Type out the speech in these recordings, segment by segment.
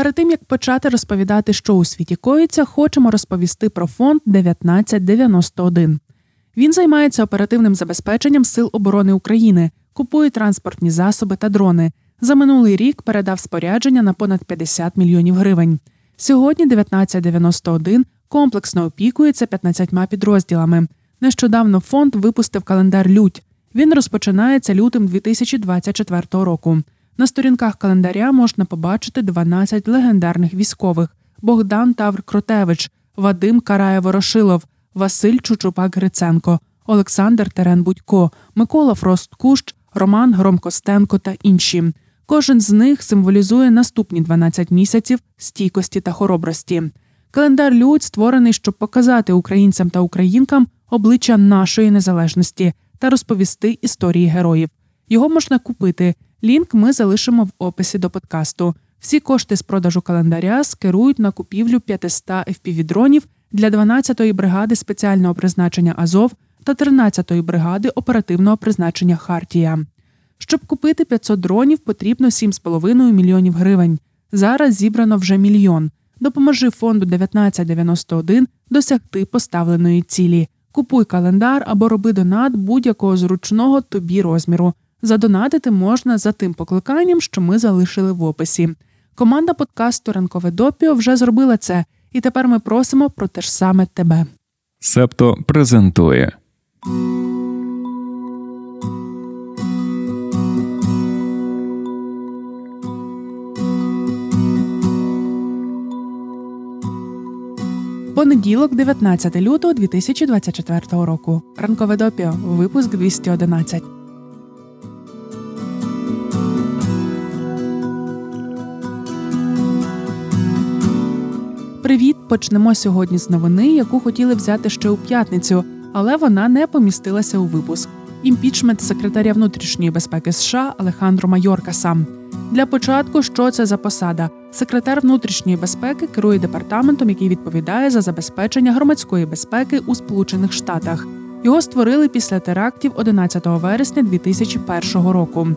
Перед тим як почати розповідати, що у світі коїться, хочемо розповісти про фонд 1991. Він займається оперативним забезпеченням сил оборони України, купує транспортні засоби та дрони. За минулий рік передав спорядження на понад 50 мільйонів гривень. Сьогодні 1991 комплексно опікується 15 підрозділами. Нещодавно фонд випустив календар Лють. Він розпочинається лютим 2024 року. На сторінках календаря можна побачити 12 легендарних військових: Богдан Тавр Кротевич, Вадим Карає Ворошилов, Василь Чучупак Гриценко, Олександр Терен Будько, Микола Фрост Кущ, Роман Громкостенко та інші. Кожен з них символізує наступні 12 місяців стійкості та хоробрості. Календар Людь створений, щоб показати українцям та українкам обличчя нашої незалежності та розповісти історії героїв. Його можна купити. Лінк ми залишимо в описі до подкасту. Всі кошти з продажу календаря скерують на купівлю 500 FPV-дронів для 12-ї бригади спеціального призначення Азов та 13-ї бригади оперативного призначення Хартія. Щоб купити 500 дронів, потрібно 7,5 мільйонів гривень. Зараз зібрано вже мільйон. Допоможи фонду 1991 досягти поставленої цілі. Купуй календар або роби донат будь-якого зручного тобі розміру. Задонатити можна за тим покликанням, що ми залишили в описі. Команда подкасту Ранкове допіо вже зробила це, і тепер ми просимо про те ж саме тебе. Септо презентує. Понеділок, 19 лютого 2024 року. Ранкове допіо. Випуск 211. Почнемо сьогодні з новини, яку хотіли взяти ще у п'ятницю, але вона не помістилася у випуск. Імпічмент секретаря внутрішньої безпеки США Алехандро Майоркаса. Для початку, що це за посада? Секретар внутрішньої безпеки керує департаментом, який відповідає за забезпечення громадської безпеки у Сполучених Штатах. Його створили після терактів 11 вересня 2001 року.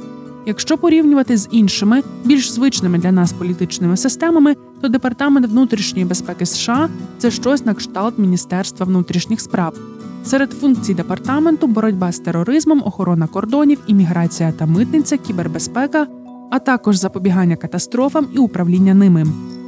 Якщо порівнювати з іншими, більш звичними для нас політичними системами, то департамент внутрішньої безпеки США це щось на кшталт Міністерства внутрішніх справ. Серед функцій департаменту боротьба з тероризмом, охорона кордонів, імміграція та митниця, кібербезпека, а також запобігання катастрофам і управління ними.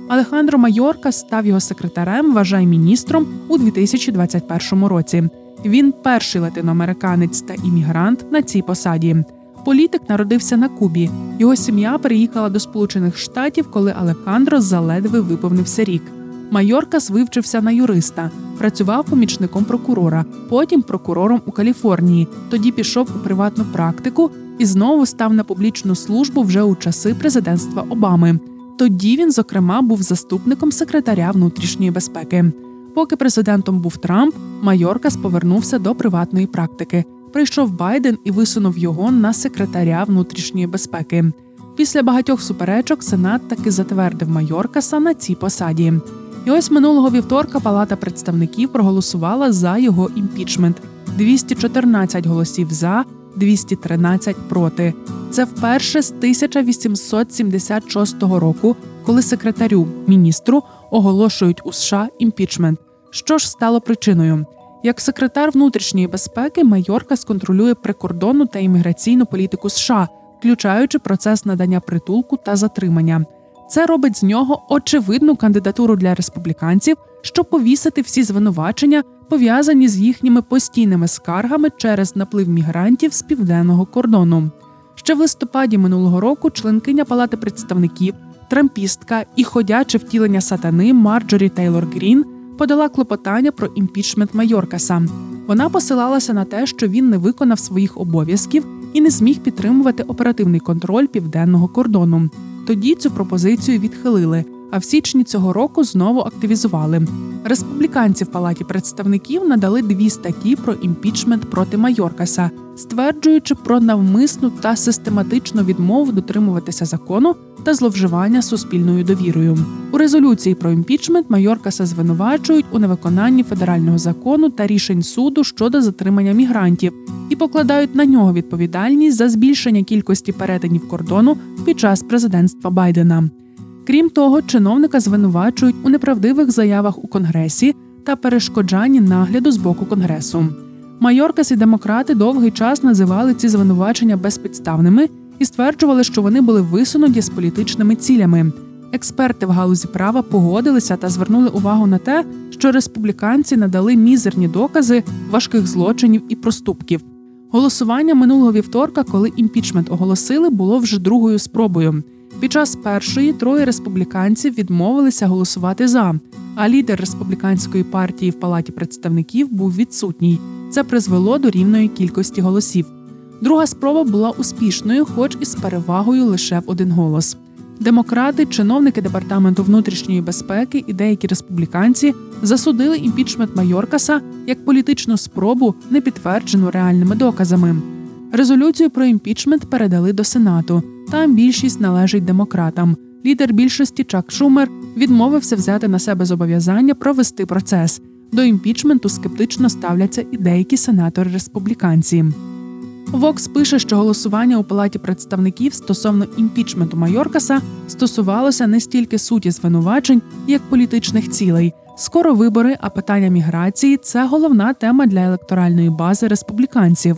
Алехандро Майорка став його секретарем, вважай міністром у 2021 році. Він перший латиноамериканець та іммігрант на цій посаді. Політик народився на Кубі. Його сім'я переїхала до Сполучених Штатів, коли Алехандро заледве виповнився рік. Майоркас вивчився на юриста, працював помічником прокурора, потім прокурором у Каліфорнії. Тоді пішов у приватну практику і знову став на публічну службу вже у часи президентства Обами. Тоді він, зокрема, був заступником секретаря внутрішньої безпеки. Поки президентом був Трамп, Майоркас повернувся до приватної практики. Прийшов Байден і висунув його на секретаря внутрішньої безпеки. Після багатьох суперечок Сенат таки затвердив Майоркаса на цій посаді. І ось минулого вівторка Палата представників проголосувала за його імпічмент: 214 голосів за, 213 проти. Це вперше з 1876 року, коли секретарю міністру оголошують у США імпічмент. Що ж стало причиною? Як секретар внутрішньої безпеки, Майорка сконтролює прикордонну та імміграційну політику США, включаючи процес надання притулку та затримання. Це робить з нього очевидну кандидатуру для республіканців, щоб повісити всі звинувачення, пов'язані з їхніми постійними скаргами через наплив мігрантів з південного кордону. Ще в листопаді минулого року членкиня Палати представників, трампістка і ходяче втілення сатани Марджорі Тейлор Грін подала клопотання про імпічмент Майоркаса. Вона посилалася на те, що він не виконав своїх обов'язків і не зміг підтримувати оперативний контроль південного кордону. Тоді цю пропозицію відхилили, а в січні цього року знову активізували. Республіканці в палаті представників надали дві статті про імпічмент проти Майоркаса, стверджуючи про навмисну та систематичну відмову дотримуватися закону та зловживання суспільною довірою. У резолюції про імпічмент Майоркаса звинувачують у невиконанні федерального закону та рішень суду щодо затримання мігрантів і покладають на нього відповідальність за збільшення кількості перетинів кордону під час президентства Байдена. Крім того, чиновника звинувачують у неправдивих заявах у конгресі та перешкоджанні нагляду з боку конгресу. Майоркас і демократи довгий час називали ці звинувачення безпідставними і стверджували, що вони були висунуті з політичними цілями. Експерти в галузі права погодилися та звернули увагу на те, що республіканці надали мізерні докази важких злочинів і проступків. Голосування минулого вівторка, коли імпічмент оголосили, було вже другою спробою. Під час першої троє республіканців відмовилися голосувати за, а лідер республіканської партії в палаті представників був відсутній. Це призвело до рівної кількості голосів. Друга спроба була успішною, хоч і з перевагою лише в один голос. Демократи, чиновники департаменту внутрішньої безпеки і деякі республіканці засудили імпічмент Майоркаса як політичну спробу, не підтверджену реальними доказами. Резолюцію про імпічмент передали до Сенату. Там більшість належить демократам. Лідер більшості Чак Шумер відмовився взяти на себе зобов'язання провести процес. До імпічменту скептично ставляться і деякі сенатори республіканці. Вокс пише, що голосування у палаті представників стосовно імпічменту Майоркаса стосувалося не стільки суті звинувачень, як політичних цілей. Скоро вибори, а питання міграції це головна тема для електоральної бази республіканців.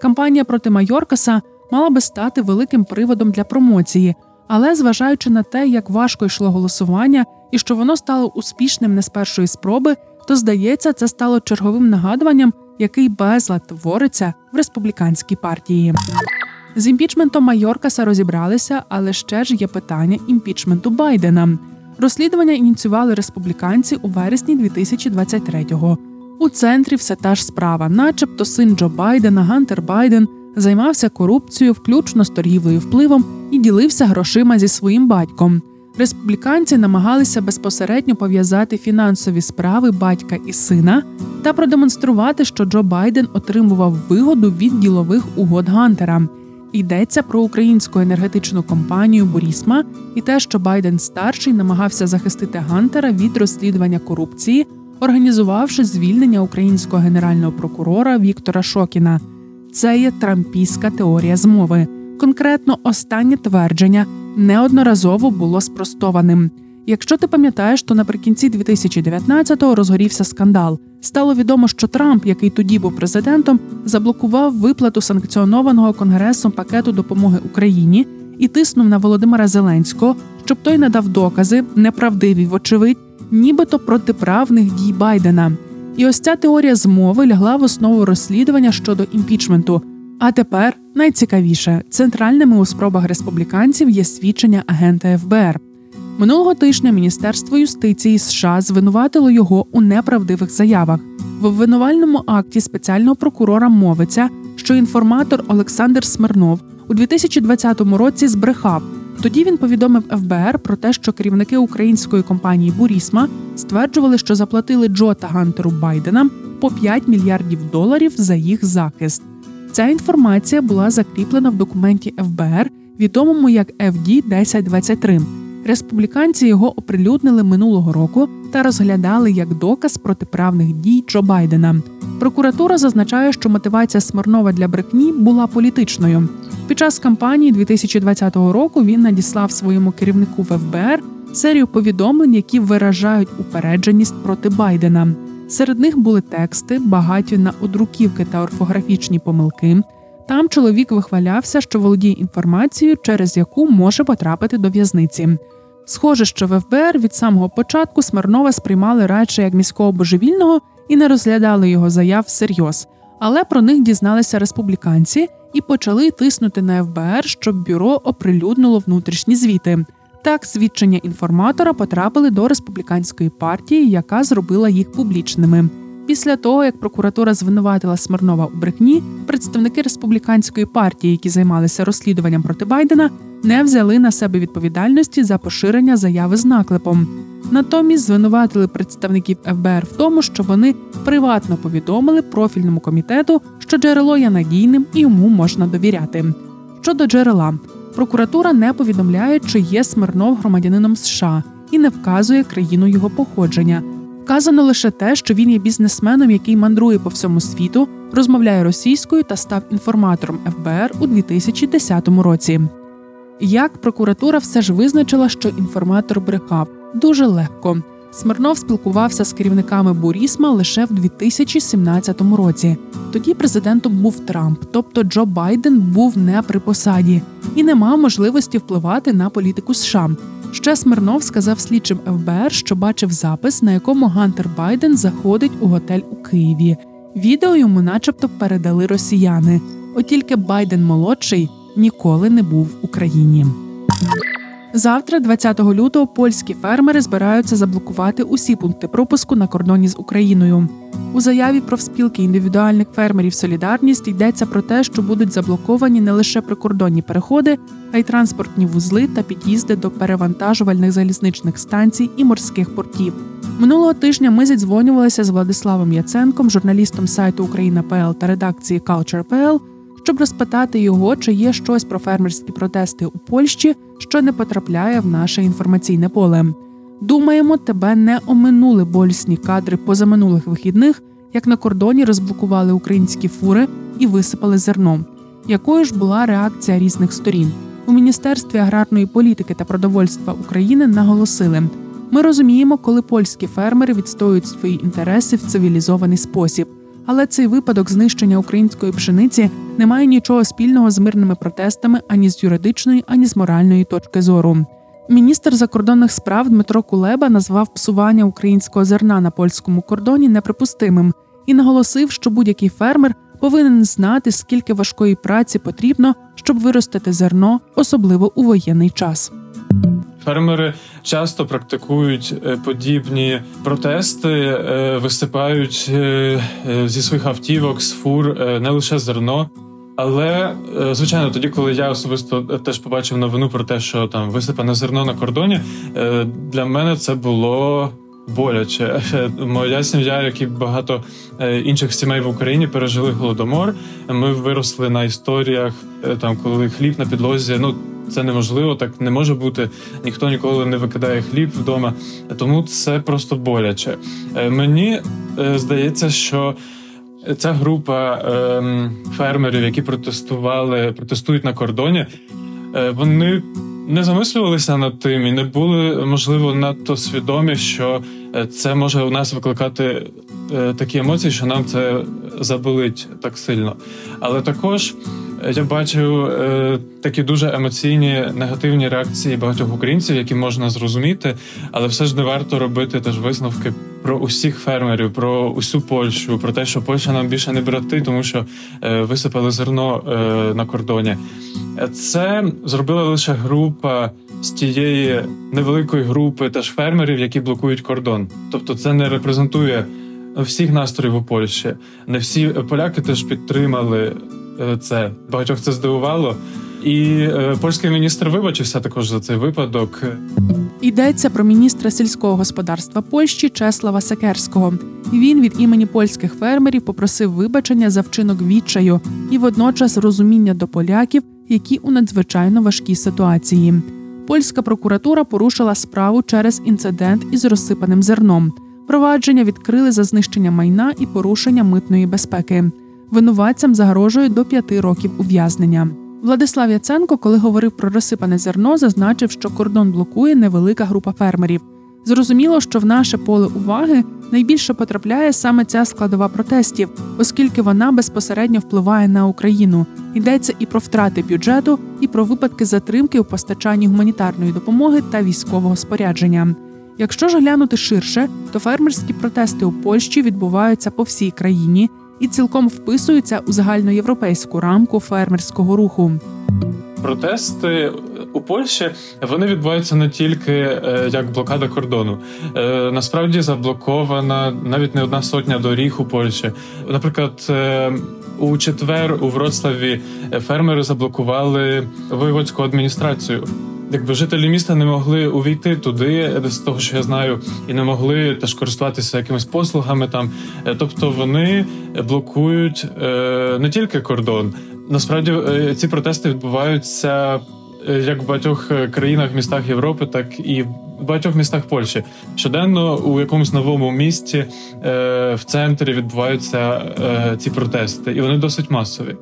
Кампанія проти Майоркаса мала би стати великим приводом для промоції, але зважаючи на те, як важко йшло голосування і що воно стало успішним не з першої спроби, то здається, це стало черговим нагадуванням, який безлад твориться в республіканській партії. З імпічментом Майоркаса розібралися, але ще ж є питання імпічменту Байдена. Розслідування ініціювали республіканці у вересні 2023-го. У центрі все та ж справа, начебто син Джо Байдена, Гантер Байден, займався корупцією, включно з торгівлею впливом, і ділився грошима зі своїм батьком. Республіканці намагалися безпосередньо пов'язати фінансові справи батька і сина та продемонструвати, що Джо Байден отримував вигоду від ділових угод Гантера. Йдеться про українську енергетичну компанію Борісма і те, що Байден старший намагався захистити Гантера від розслідування корупції, організувавши звільнення українського генерального прокурора Віктора Шокіна. Це є трампійська теорія змови. Конкретно останнє твердження неодноразово було спростованим. Якщо ти пам'ятаєш, то наприкінці 2019-го розгорівся скандал. Стало відомо, що Трамп, який тоді був президентом, заблокував виплату санкціонованого конгресом пакету допомоги Україні і тиснув на Володимира Зеленського, щоб той надав докази, неправдиві, вочевидь, нібито протиправних дій Байдена. І ось ця теорія змови лягла в основу розслідування щодо імпічменту. А тепер найцікавіше центральними у спробах республіканців є свідчення агента ФБР. Минулого тижня Міністерство юстиції США звинуватило його у неправдивих заявах. В обвинувальному акті спеціального прокурора мовиться, що інформатор Олександр Смирнов у 2020 році збрехав. Тоді він повідомив ФБР про те, що керівники української компанії Бурісма стверджували, що заплатили Джо та Гантеру Байденам по 5 мільярдів доларів за їх захист. Ця інформація була закріплена в документі ФБР, відомому як FD 1023 Республіканці його оприлюднили минулого року та розглядали як доказ протиправних дій Джо Байдена. Прокуратура зазначає, що мотивація Смирнова для брехні була політичною. Під час кампанії 2020 року він надіслав своєму керівнику в ФБР серію повідомлень, які виражають упередженість проти Байдена. Серед них були тексти, багаті на одруківки та орфографічні помилки. Там чоловік вихвалявся, що володіє інформацією, через яку може потрапити до в'язниці. Схоже, що в ФБР від самого початку Смирнова сприймали радше як міського божевільного і не розглядали його заяв всерйоз. Але про них дізналися республіканці і почали тиснути на ФБР, щоб бюро оприлюднило внутрішні звіти. Так, свідчення інформатора потрапили до республіканської партії, яка зробила їх публічними. Після того, як прокуратура звинуватила Смирнова у брехні, представники республіканської партії, які займалися розслідуванням проти Байдена, не взяли на себе відповідальності за поширення заяви з наклепом. Натомість звинуватили представників ФБР в тому, що вони приватно повідомили профільному комітету, що джерело є надійним і йому можна довіряти. Щодо джерела, прокуратура не повідомляє, чи є Смирнов громадянином США і не вказує країну його походження. Вказано лише те, що він є бізнесменом, який мандрує по всьому світу, розмовляє російською та став інформатором ФБР у 2010 році. Як прокуратура все ж визначила, що інформатор брехав дуже легко. Смирнов спілкувався з керівниками Бурісма лише в 2017 році. Тоді президентом був Трамп, тобто Джо Байден був не при посаді і не мав можливості впливати на політику США. Ще Смирнов сказав слідчим ФБР, що бачив запис, на якому Гантер Байден заходить у готель у Києві. Відео йому, начебто, передали росіяни. От тільки Байден молодший ніколи не був в Україні. Завтра, 20 лютого, польські фермери збираються заблокувати усі пункти пропуску на кордоні з Україною. У заяві профспілки індивідуальних фермерів Солідарність йдеться про те, що будуть заблоковані не лише прикордонні переходи, а й транспортні вузли та під'їзди до перевантажувальних залізничних станцій і морських портів. Минулого тижня ми зідзвонювалися з Владиславом Яценком, журналістом сайту Україна.пл та редакції Culture.pl, щоб розпитати його, чи є щось про фермерські протести у Польщі, що не потрапляє в наше інформаційне поле. Думаємо, тебе не оминули болісні кадри позаминулих вихідних, як на кордоні розблокували українські фури і висипали зерно. Якою ж була реакція різних сторін? У міністерстві аграрної політики та продовольства України наголосили: ми розуміємо, коли польські фермери відстоюють свої інтереси в цивілізований спосіб. Але цей випадок знищення української пшениці не має нічого спільного з мирними протестами ані з юридичної, ані з моральної точки зору. Міністр закордонних справ Дмитро Кулеба назвав псування українського зерна на польському кордоні неприпустимим і наголосив, що будь-який фермер повинен знати, скільки важкої праці потрібно, щоб виростити зерно, особливо у воєнний час. Фермери часто практикують е, подібні протести, е, висипають е, зі своїх автівок з фур не лише зерно. Але звичайно, тоді, коли я особисто теж побачив новину про те, що там висипане зерно на кордоні, для мене це було боляче. Моя сім'я, як і багато інших сімей в Україні, пережили голодомор. Ми виросли на історіях там, коли хліб на підлозі. Ну це неможливо, так не може бути. Ніхто ніколи не викидає хліб вдома, тому це просто боляче. Е, мені е, здається, що ця група ем, фермерів, які протестували, протестують на кордоні, е, вони не замислювалися над тим і не були можливо надто свідомі, що це може у нас викликати такі емоції, що нам це заболить так сильно. Але також я бачив е, такі дуже емоційні негативні реакції багатьох українців, які можна зрозуміти, але все ж не варто робити теж висновки про усіх фермерів, про усю Польщу, про те, що Польща нам більше не брати, тому що е, висипали зерно е, на кордоні. Це зробила лише група з тієї невеликої групи теж фермерів, які блокують кордон. Тобто, це не репрезентує всіх настроїв у Польщі. Не всі поляки теж підтримали. Е, це багатьох це здивувало. І е, польський міністр вибачився також за цей випадок. Йдеться про міністра сільського господарства Польщі Чеслава Секерського. Він від імені польських фермерів попросив вибачення за вчинок відчаю і водночас розуміння до поляків, які у надзвичайно важкій ситуації. Польська прокуратура порушила справу через інцидент із розсипаним зерном. Провадження відкрили за знищення майна і порушення митної безпеки. Винуватцям загрожує до п'яти років ув'язнення. Владислав Яценко, коли говорив про розсипане зерно, зазначив, що кордон блокує невелика група фермерів. Зрозуміло, що в наше поле уваги найбільше потрапляє саме ця складова протестів, оскільки вона безпосередньо впливає на Україну. Йдеться і про втрати бюджету, і про випадки затримки у постачанні гуманітарної допомоги та військового спорядження. Якщо ж глянути ширше, то фермерські протести у Польщі відбуваються по всій країні і цілком вписуються у загальноєвропейську рамку фермерського руху. Протести у Польщі вони відбуваються не тільки е, як блокада кордону. Е, насправді заблокована навіть не одна сотня доріг у Польщі. Наприклад, е, у четвер у Вроцлаві фермери заблокували воєводську адміністрацію якби жителі міста не могли увійти туди, з того, що я знаю, і не могли теж користуватися якимись послугами там. Е, тобто вони блокують е, не тільки кордон. Насправді е, ці протести відбуваються як в багатьох країнах, містах Європи, так і в багатьох містах Польщі. Щоденно у якомусь новому місті в центрі відбуваються ці протести, і вони досить масові.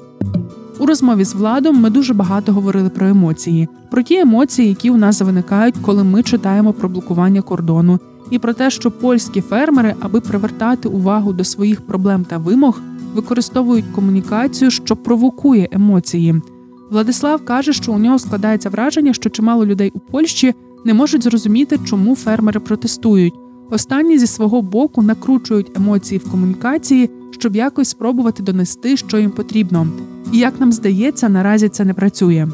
У розмові з владом ми дуже багато говорили про емоції, про ті емоції, які у нас виникають, коли ми читаємо про блокування кордону, і про те, що польські фермери, аби привертати увагу до своїх проблем та вимог, використовують комунікацію, що провокує емоції. Владислав каже, що у нього складається враження, що чимало людей у Польщі не можуть зрозуміти, чому фермери протестують. Останні зі свого боку накручують емоції в комунікації, щоб якось спробувати донести, що їм потрібно. І як нам здається, наразі це не працює.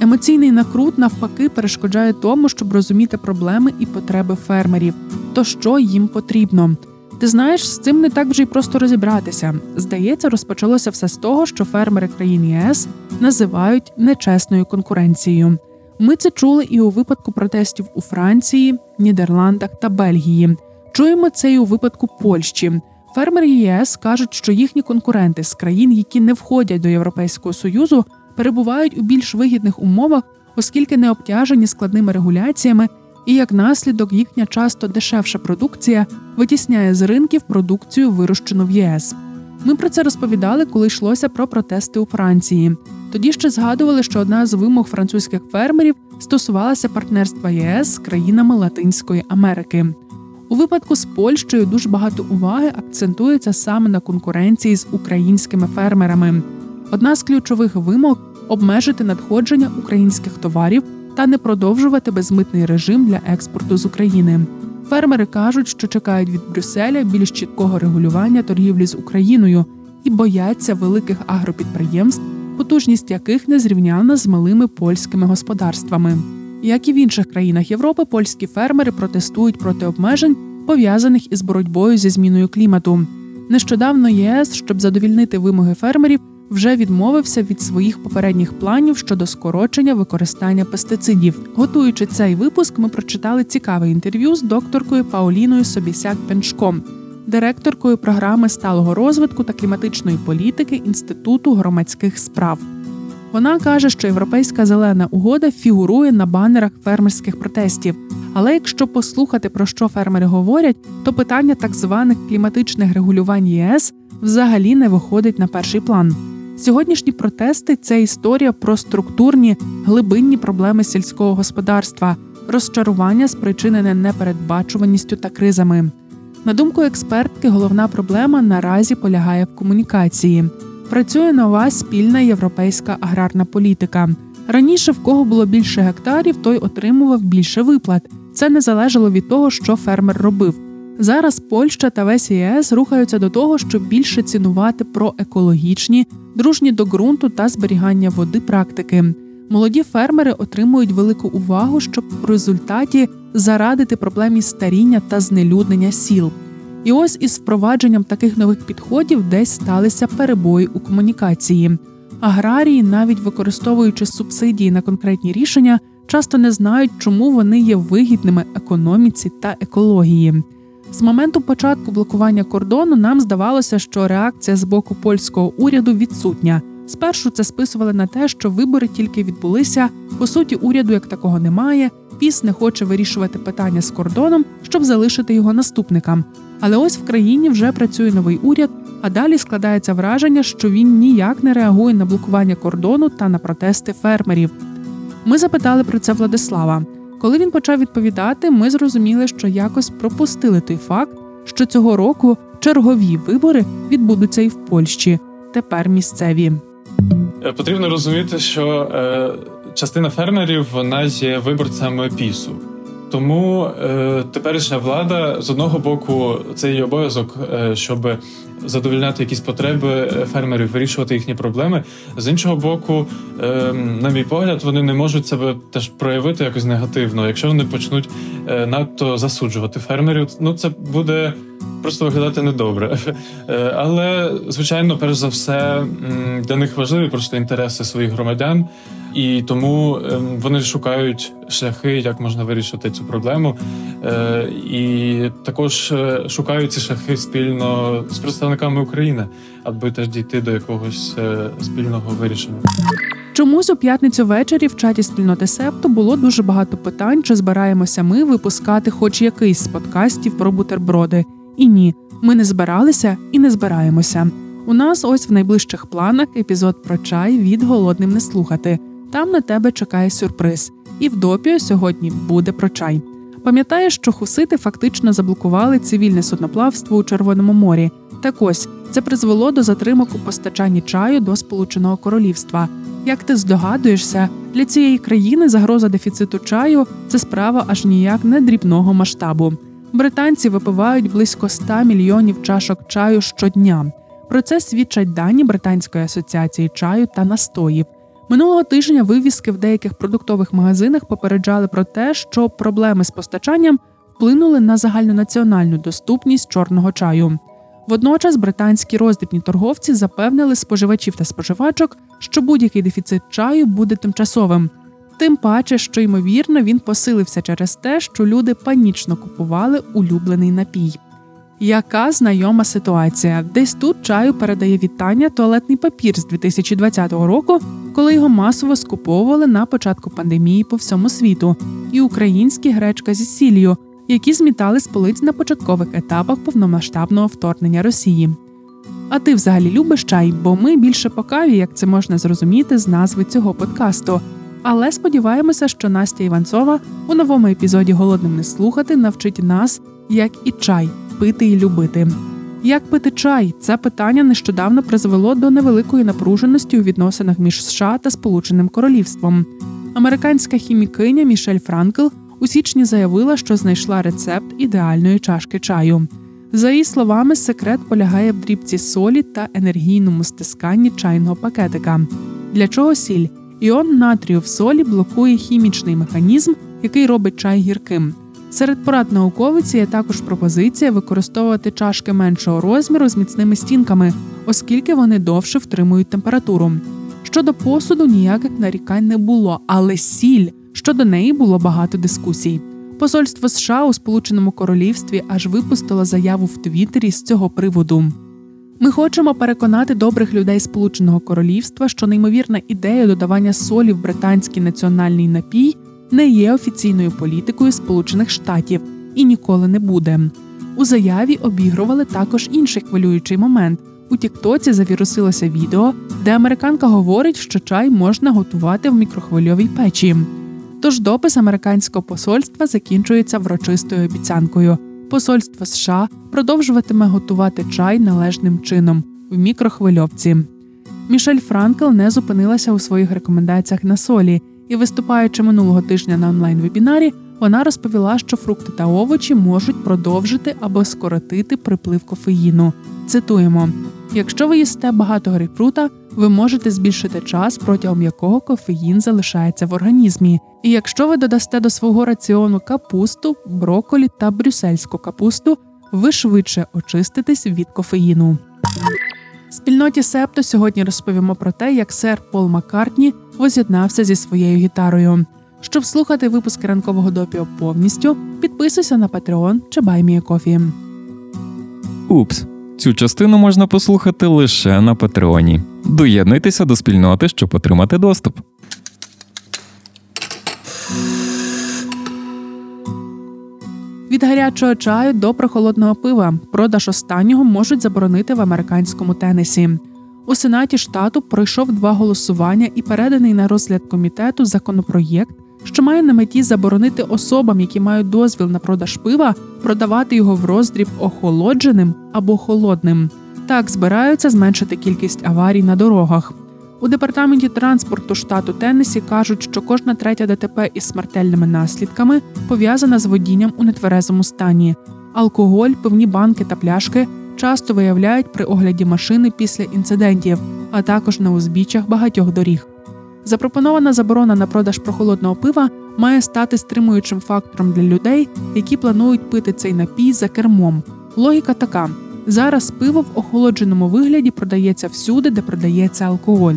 Емоційний накрут навпаки перешкоджає тому, щоб розуміти проблеми і потреби фермерів, то що їм потрібно. Ти знаєш, з цим не так вже й просто розібратися. Здається, розпочалося все з того, що фермери країн ЄС називають нечесною конкуренцією. Ми це чули і у випадку протестів у Франції, Нідерландах та Бельгії. Чуємо це і у випадку Польщі. Фермери ЄС кажуть, що їхні конкуренти з країн, які не входять до Європейського союзу, перебувають у більш вигідних умовах, оскільки не обтяжені складними регуляціями, і як наслідок їхня часто дешевша продукція витісняє з ринків продукцію, вирощену в ЄС. Ми про це розповідали, коли йшлося про протести у Франції. Тоді ще згадували, що одна з вимог французьких фермерів стосувалася партнерства ЄС з країнами Латинської Америки. У випадку з Польщею дуже багато уваги акцентується саме на конкуренції з українськими фермерами. Одна з ключових вимог обмежити надходження українських товарів та не продовжувати безмитний режим для експорту з України. Фермери кажуть, що чекають від Брюсселя більш чіткого регулювання торгівлі з Україною і бояться великих агропідприємств, потужність яких не зрівняна з малими польськими господарствами. Як і в інших країнах Європи, польські фермери протестують проти обмежень, пов'язаних із боротьбою зі зміною клімату. Нещодавно ЄС, щоб задовільнити вимоги фермерів, вже відмовився від своїх попередніх планів щодо скорочення використання пестицидів. Готуючи цей випуск, ми прочитали цікаве інтерв'ю з докторкою Пауліною Собісяк Пеншком, директоркою програми сталого розвитку та кліматичної політики Інституту громадських справ. Вона каже, що європейська зелена угода фігурує на банерах фермерських протестів. Але якщо послухати про що фермери говорять, то питання так званих кліматичних регулювань ЄС взагалі не виходить на перший план. Сьогоднішні протести це історія про структурні глибинні проблеми сільського господарства, розчарування, спричинене непередбачуваністю та кризами. На думку експертки, головна проблема наразі полягає в комунікації. Працює нова спільна європейська аграрна політика. Раніше, в кого було більше гектарів, той отримував більше виплат. Це не залежало від того, що фермер робив. Зараз Польща та весь ЄС рухаються до того, щоб більше цінувати проекологічні, дружні до ґрунту та зберігання води практики. Молоді фермери отримують велику увагу, щоб в результаті зарадити проблемі старіння та знелюднення сіл. І ось із впровадженням таких нових підходів десь сталися перебої у комунікації. Аграрії, навіть використовуючи субсидії на конкретні рішення, часто не знають, чому вони є вигідними економіці та екології. З моменту початку блокування кордону нам здавалося, що реакція з боку польського уряду відсутня. Спершу це списували на те, що вибори тільки відбулися. По суті, уряду як такого немає. Піс не хоче вирішувати питання з кордоном, щоб залишити його наступникам. Але ось в країні вже працює новий уряд, а далі складається враження, що він ніяк не реагує на блокування кордону та на протести фермерів. Ми запитали про це Владислава. Коли він почав відповідати, ми зрозуміли, що якось пропустили той факт, що цього року чергові вибори відбудуться і в Польщі. Тепер місцеві. Е, потрібно розуміти, що е, частина фермерів вона є виборцями пісу. Тому е, теперішня влада з одного боку це її обов'язок, е, щоб задовільняти якісь потреби е, фермерів, вирішувати їхні проблеми. З іншого боку, е, на мій погляд, вони не можуть себе теж проявити якось негативно. Якщо вони почнуть е, надто засуджувати фермерів, ну це буде просто виглядати недобре. Е, але звичайно, перш за все, для них важливі просто інтереси своїх громадян. І тому ем, вони шукають шляхи, як можна вирішити цю проблему, е, і також е, шукають ці шляхи спільно з представниками України, аби теж дійти до якогось е, спільного вирішення. Чомусь у п'ятницю ввечері в чаті спільноти Септо було дуже багато питань, чи збираємося ми випускати хоч якийсь з подкастів про бутерброди. І ні, ми не збиралися і не збираємося. У нас ось в найближчих планах епізод про чай від голодним не слухати. Там на тебе чекає сюрприз. І в допіо сьогодні буде про чай. Пам'ятаєш, що хусити фактично заблокували цивільне судноплавство у Червоному морі. Так ось це призвело до затримок у постачанні чаю до Сполученого Королівства. Як ти здогадуєшся, для цієї країни загроза дефіциту чаю це справа аж ніяк не дрібного масштабу. Британці випивають близько 100 мільйонів чашок чаю щодня. Про це свідчать дані Британської асоціації чаю та настоїв. Минулого тижня вивіски в деяких продуктових магазинах попереджали про те, що проблеми з постачанням вплинули на загальнонаціональну доступність чорного чаю. Водночас британські роздібні торговці запевнили споживачів та споживачок, що будь-який дефіцит чаю буде тимчасовим. Тим паче, що ймовірно він посилився через те, що люди панічно купували улюблений напій. Яка знайома ситуація? Десь тут чаю передає вітання туалетний папір з 2020 року, коли його масово скуповували на початку пандемії по всьому світу, і українські гречка зі сіллю, які змітали з полиць на початкових етапах повномасштабного вторгнення Росії. А ти взагалі любиш чай, бо ми більше по каві, як це можна зрозуміти з назви цього подкасту. Але сподіваємося, що Настя Іванцова у новому епізоді Голодним не слухати навчить нас, як і чай пити і любити. Як пити чай? Це питання нещодавно призвело до невеликої напруженості у відносинах між США та Сполученим Королівством. Американська хімікиня Мішель Франкл у січні заявила, що знайшла рецепт ідеальної чашки чаю. За її словами, секрет полягає в дрібці солі та енергійному стисканні чайного пакетика. Для чого сіль? Іон натрію в солі блокує хімічний механізм, який робить чай гірким. Серед порад науковиці є також пропозиція використовувати чашки меншого розміру з міцними стінками, оскільки вони довше втримують температуру. Щодо посуду ніяких нарікань не було, але сіль щодо неї було багато дискусій. Посольство США у Сполученому Королівстві аж випустило заяву в Твіттері з цього приводу. Ми хочемо переконати добрих людей Сполученого Королівства, що неймовірна ідея додавання солі в британський національний напій не є офіційною політикою Сполучених Штатів і ніколи не буде. У заяві обігрували також інший хвилюючий момент. У Тіктоці завірусилося відео, де американка говорить, що чай можна готувати в мікрохвильовій печі. Тож допис американського посольства закінчується врочистою обіцянкою. Посольство США продовжуватиме готувати чай належним чином в мікрохвильовці. Мішель Франкл не зупинилася у своїх рекомендаціях на солі і, виступаючи минулого тижня на онлайн-вебінарі, вона розповіла, що фрукти та овочі можуть продовжити або скоротити приплив кофеїну. Цитуємо: якщо ви їсте багато грейпфрута, ви можете збільшити час, протягом якого кофеїн залишається в організмі. І якщо ви додасте до свого раціону капусту, броколі та брюссельську капусту, ви швидше очиститесь від кофеїну. Спільноті Септо сьогодні розповімо про те, як сер Пол Маккартні воз'єднався зі своєю гітарою. Щоб слухати випуски ранкового допіо повністю, підписуйся на Patreon чи BuyMeACoffee. Упс. Цю частину можна послухати лише на Патреоні. Доєднуйтеся до спільноти, щоб отримати доступ. Від гарячого чаю до прохолодного пива продаж останнього можуть заборонити в американському Теннесі. У сенаті штату пройшов два голосування і переданий на розгляд комітету законопроєкт, що має на меті заборонити особам, які мають дозвіл на продаж пива, продавати його в роздріб охолодженим або холодним. Так збираються зменшити кількість аварій на дорогах. У департаменті транспорту штату Теннесі кажуть, що кожна третя ДТП із смертельними наслідками пов'язана з водінням у нетверезому стані. Алкоголь, пивні банки та пляшки часто виявляють при огляді машини після інцидентів, а також на узбіччях багатьох доріг. Запропонована заборона на продаж прохолодного пива має стати стримуючим фактором для людей, які планують пити цей напій за кермом. Логіка така: зараз пиво в охолодженому вигляді продається всюди, де продається алкоголь.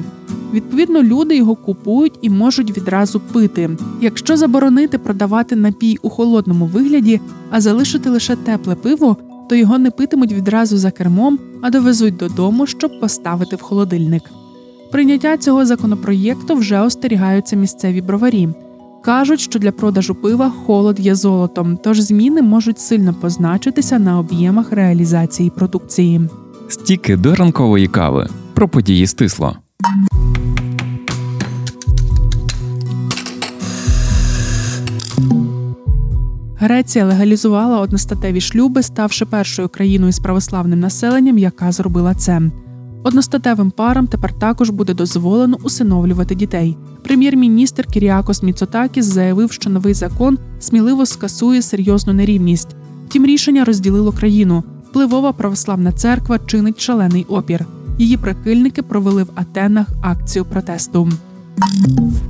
Відповідно, люди його купують і можуть відразу пити. Якщо заборонити продавати напій у холодному вигляді, а залишити лише тепле пиво, то його не питимуть відразу за кермом, а довезуть додому, щоб поставити в холодильник. Прийняття цього законопроєкту вже остерігаються місцеві броварі. Кажуть, що для продажу пива холод є золотом, тож зміни можуть сильно позначитися на об'ємах реалізації продукції. Стіки до ранкової кави. Про події стисло. Греція легалізувала одностатеві шлюби, ставши першою країною з православним населенням, яка зробила це. Одностатевим парам тепер також буде дозволено усиновлювати дітей. Прем'єр-міністр Кіріакос Міцотакіс заявив, що новий закон сміливо скасує серйозну нерівність. Втім, рішення розділило країну. Впливова православна церква чинить шалений опір. Її прихильники провели в Атенах акцію протесту.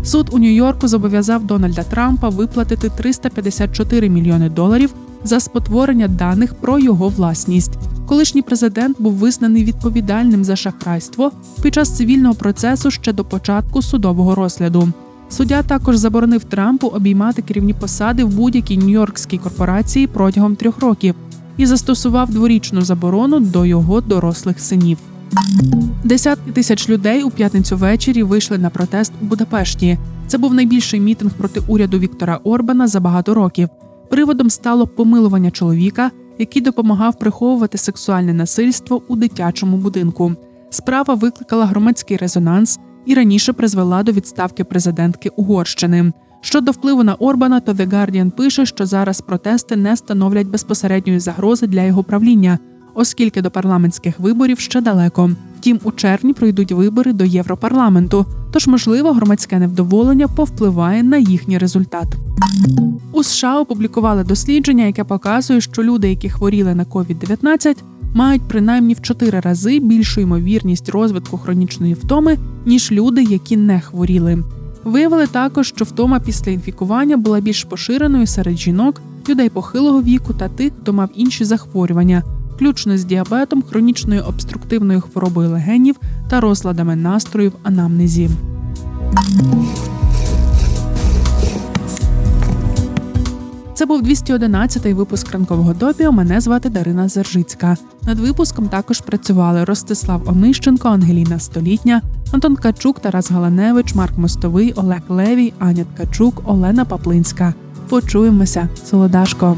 Суд у Нью-Йорку зобов'язав Дональда Трампа виплатити 354 мільйони доларів за спотворення даних про його власність. Колишній президент був визнаний відповідальним за шахрайство під час цивільного процесу ще до початку судового розгляду. Суддя також заборонив Трампу обіймати керівні посади в будь-якій нью-йоркській корпорації протягом трьох років і застосував дворічну заборону до його дорослих синів. Десятки тисяч людей у п'ятницю ввечері вийшли на протест у Будапешті. Це був найбільший мітинг проти уряду Віктора Орбана за багато років. Приводом стало помилування чоловіка, який допомагав приховувати сексуальне насильство у дитячому будинку. Справа викликала громадський резонанс і раніше призвела до відставки президентки Угорщини. Щодо впливу на Орбана, то The Guardian пише, що зараз протести не становлять безпосередньої загрози для його правління, оскільки до парламентських виборів ще далеко. Втім, у червні пройдуть вибори до Європарламенту, тож, можливо, громадське невдоволення повпливає на їхній результат. У США опублікували дослідження, яке показує, що люди, які хворіли на COVID-19, мають принаймні в чотири рази більшу ймовірність розвитку хронічної втоми, ніж люди, які не хворіли. Виявили також, що втома після інфікування була більш поширеною серед жінок, людей похилого віку та тих, хто мав інші захворювання, включно з діабетом, хронічною обструктивною хворобою легенів та розладами настрою в анамнезі. Це був 211-й випуск ранкового допіо. Мене звати Дарина Зержицька. Над випуском також працювали Ростислав Онищенко, Ангеліна Столітня, Антон Качук, Тарас Галаневич, Марк Мостовий, Олег Левій, Аня Ткачук, Олена Паплинська. Почуємося, Солодашко.